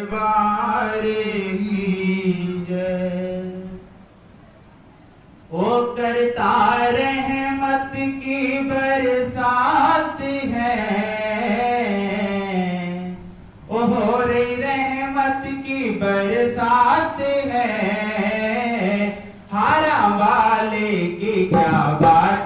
वारे की जय। ओ करता रहमत की बरसात है। ओ हो रही रहमत की बरसात है। हारा वाले की क्या बात